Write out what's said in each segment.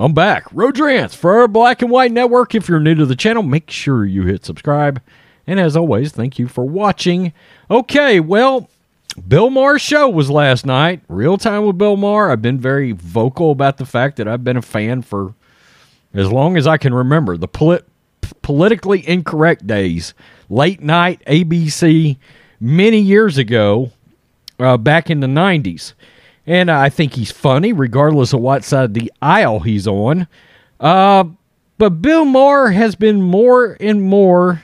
I'm back. Rodrance for our Black and White Network. If you're new to the channel, make sure you hit subscribe. And as always, thank you for watching. Okay, well, Bill Maher's show was last night. Real time with Bill Maher. I've been very vocal about the fact that I've been a fan for as long as I can remember. The polit- politically incorrect days, late night ABC, many years ago, uh, back in the 90s. And I think he's funny, regardless of what side of the aisle he's on. Uh, but Bill Maher has been more and more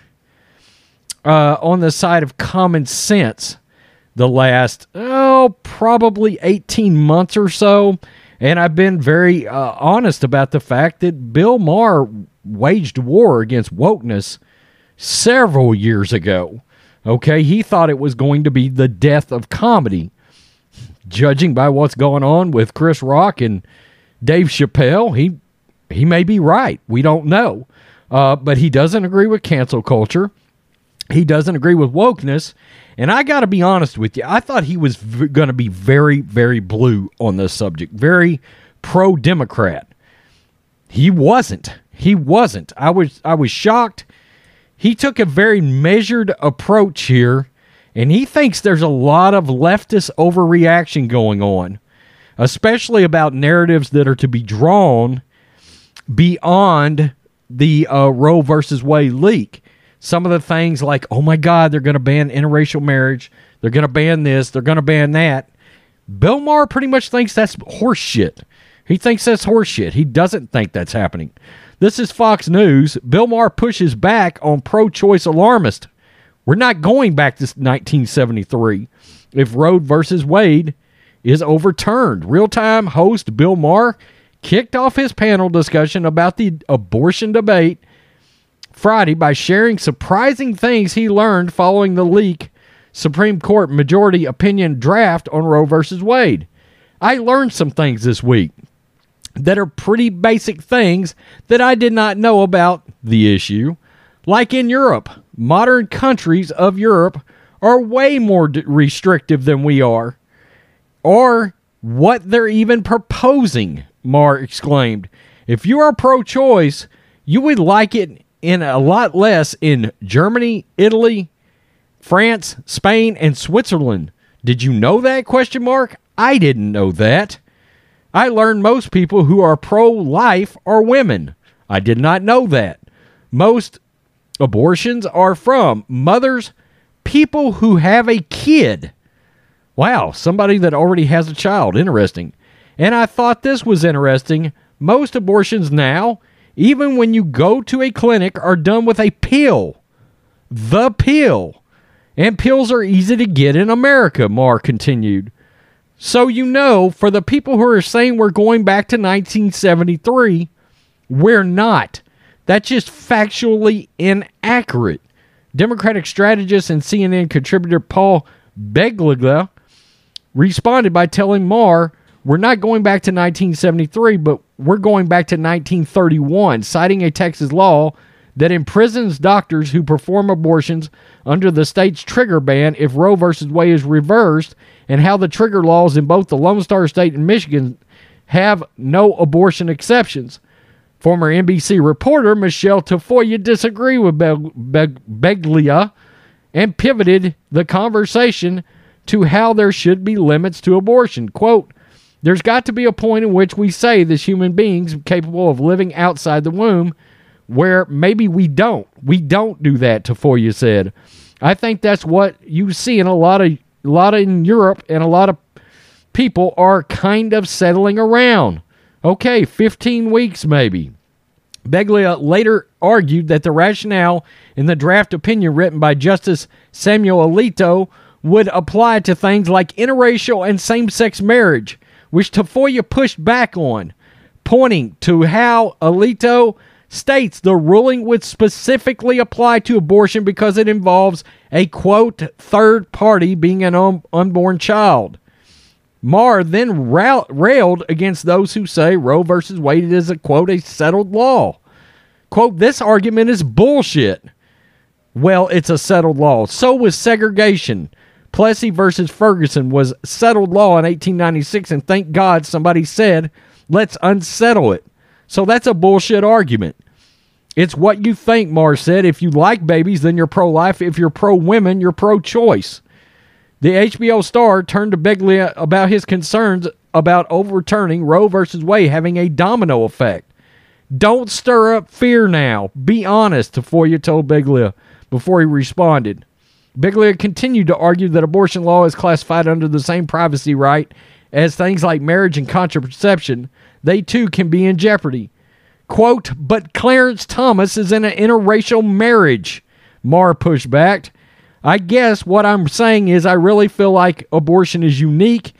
uh, on the side of common sense the last, oh, probably 18 months or so. And I've been very uh, honest about the fact that Bill Maher waged war against wokeness several years ago. Okay, he thought it was going to be the death of comedy judging by what's going on with Chris Rock and Dave Chappelle, he he may be right. We don't know. Uh, but he doesn't agree with cancel culture. He doesn't agree with wokeness. And I got to be honest with you. I thought he was v- going to be very, very blue on this subject, very pro Democrat. He wasn't. He wasn't. I was. I was shocked. He took a very measured approach here and he thinks there's a lot of leftist overreaction going on, especially about narratives that are to be drawn beyond the uh, Roe versus Wade leak. Some of the things like, oh my God, they're going to ban interracial marriage. They're going to ban this. They're going to ban that. Bill Maher pretty much thinks that's horseshit. He thinks that's horseshit. He doesn't think that's happening. This is Fox News. Bill Maher pushes back on pro choice alarmist. We're not going back to 1973 if Roe versus Wade is overturned. Real time host Bill Maher kicked off his panel discussion about the abortion debate Friday by sharing surprising things he learned following the leak Supreme Court majority opinion draft on Roe versus Wade. I learned some things this week that are pretty basic things that I did not know about the issue. Like in Europe, modern countries of Europe are way more d- restrictive than we are. Or what they're even proposing, Maher exclaimed. If you are pro choice, you would like it in a lot less in Germany, Italy, France, Spain, and Switzerland. Did you know that? Question mark. I didn't know that. I learned most people who are pro life are women. I did not know that. Most abortions are from mothers, people who have a kid. Wow, somebody that already has a child. Interesting. And I thought this was interesting. Most abortions now, even when you go to a clinic, are done with a pill. The pill. And pills are easy to get in America, Maher continued. So you know, for the people who are saying we're going back to 1973, we're not. That's just factually inaccurate. Democratic strategist and CNN contributor Paul Begala responded by telling Maher, We're not going back to 1973, but we're going back to 1931, citing a Texas law that imprisons doctors who perform abortions under the state's trigger ban if Roe v. Wade is reversed, and how the trigger laws in both the Lone Star State and Michigan have no abortion exceptions. Former NBC reporter Michelle Tafoya disagreed with Begala and pivoted the conversation to how there should be limits to abortion. Quote, there's got to be a point in which we say this human beings capable of living outside the womb where maybe we don't. We don't do that, Tafoya said. I think that's what you see in a lot of a lot in Europe and a lot of people are kind of settling around. Okay, 15 weeks maybe. Begala later argued that the rationale in the draft opinion written by Justice Samuel Alito would apply to things like interracial and same sex marriage, which Tafoya pushed back on, pointing to how Alito states the ruling would specifically apply to abortion because it involves a quote third party being an un- unborn child. Maher then ra- railed against those who say Roe versus Wade is a quote a settled law. Quote, this argument is bullshit. Well, it's a settled law. So was segregation. Plessy versus Ferguson was settled law in 1896, and thank God somebody said, let's unsettle it. So that's a bullshit argument. It's what you think, Maher said. If you like babies, then you're pro life. If you're pro women, you're pro choice. The HBO star turned to Begala about his concerns about overturning Roe versus Wade having a domino effect. Don't stir up fear now. Be honest, Tafoya told Begala before he responded. Begala continued to argue that abortion law is classified under the same privacy right as things like marriage and contraception. They too can be in jeopardy. Quote, but Clarence Thomas is in an interracial marriage, Maher pushed back. I guess what I'm saying is I really feel like abortion is unique.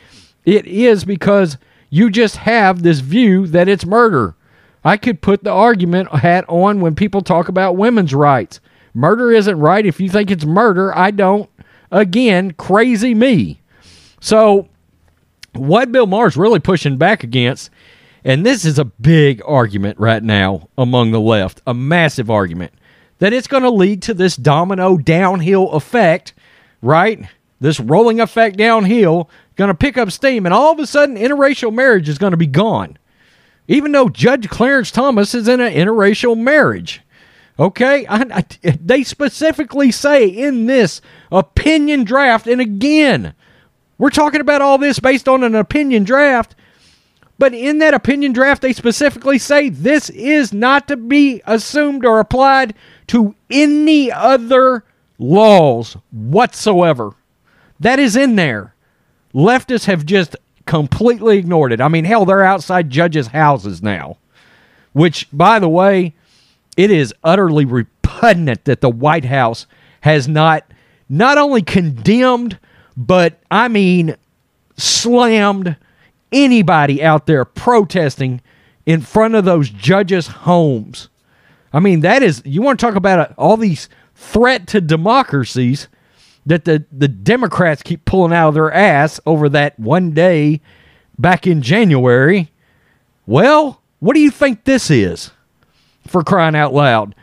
It is because you just have this view that it's murder. I could put the argument hat on when people talk about women's rights. Murder isn't right. If you think it's murder, I don't. Again, crazy me. So, what Bill Maher's really pushing back against and this is a big argument right now among the left, a massive argument that it's going to lead to this domino downhill effect, right? This rolling effect downhill, going to pick up steam, and all of a sudden, interracial marriage is going to be gone. Even though Judge Clarence Thomas is in an interracial marriage. Okay? I, I, they specifically say in this opinion draft, and again, we're talking about all this based on an opinion draft but in that opinion draft, they specifically say this is not to be assumed or applied to any other laws whatsoever. That is in there. Leftists have just completely ignored it. I mean, hell, they're outside judges' houses now. Which, by the way, it is utterly repugnant that the White House has not not only condemned, but I mean slammed anybody out there protesting in front of those judges' homes. I mean, that is, you want to talk about uh, all these threat to democracies that the, the Democrats keep pulling out of their ass over that one day back in January. Well, what do you think this is for crying out loud?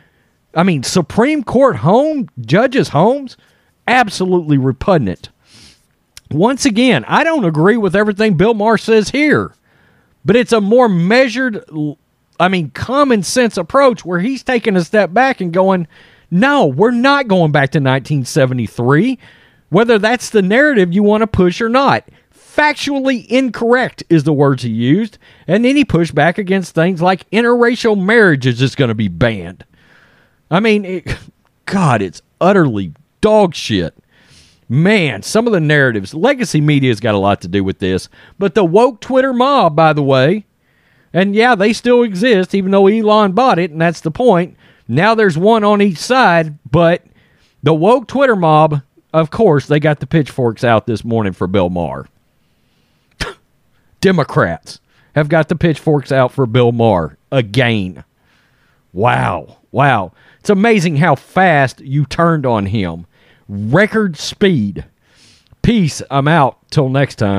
I mean, Supreme Court home, judges' homes, absolutely repugnant. Once again, I don't agree with everything Bill Maher says here, but it's a more measured, I mean, common sense approach where he's taking a step back and going, no, we're not going back to 1973, whether that's the narrative you want to push or not. Factually incorrect is the words he used, and then he pushed back against things like interracial marriage is just going to be banned. I mean, it, God, it's utterly dog shit man, some of the narratives, legacy media's got a lot to do with this. But the woke Twitter mob, by the way, and yeah, they still exist, even though Elon bought it, and that's the point. Now there's one on each side, but the woke Twitter mob, of course, they got the pitchforks out this morning for Bill Maher. Democrats have got the pitchforks out for Bill Maher again. Wow. Wow. It's amazing how fast you turned on him record speed. Peace. I'm out. Till next time.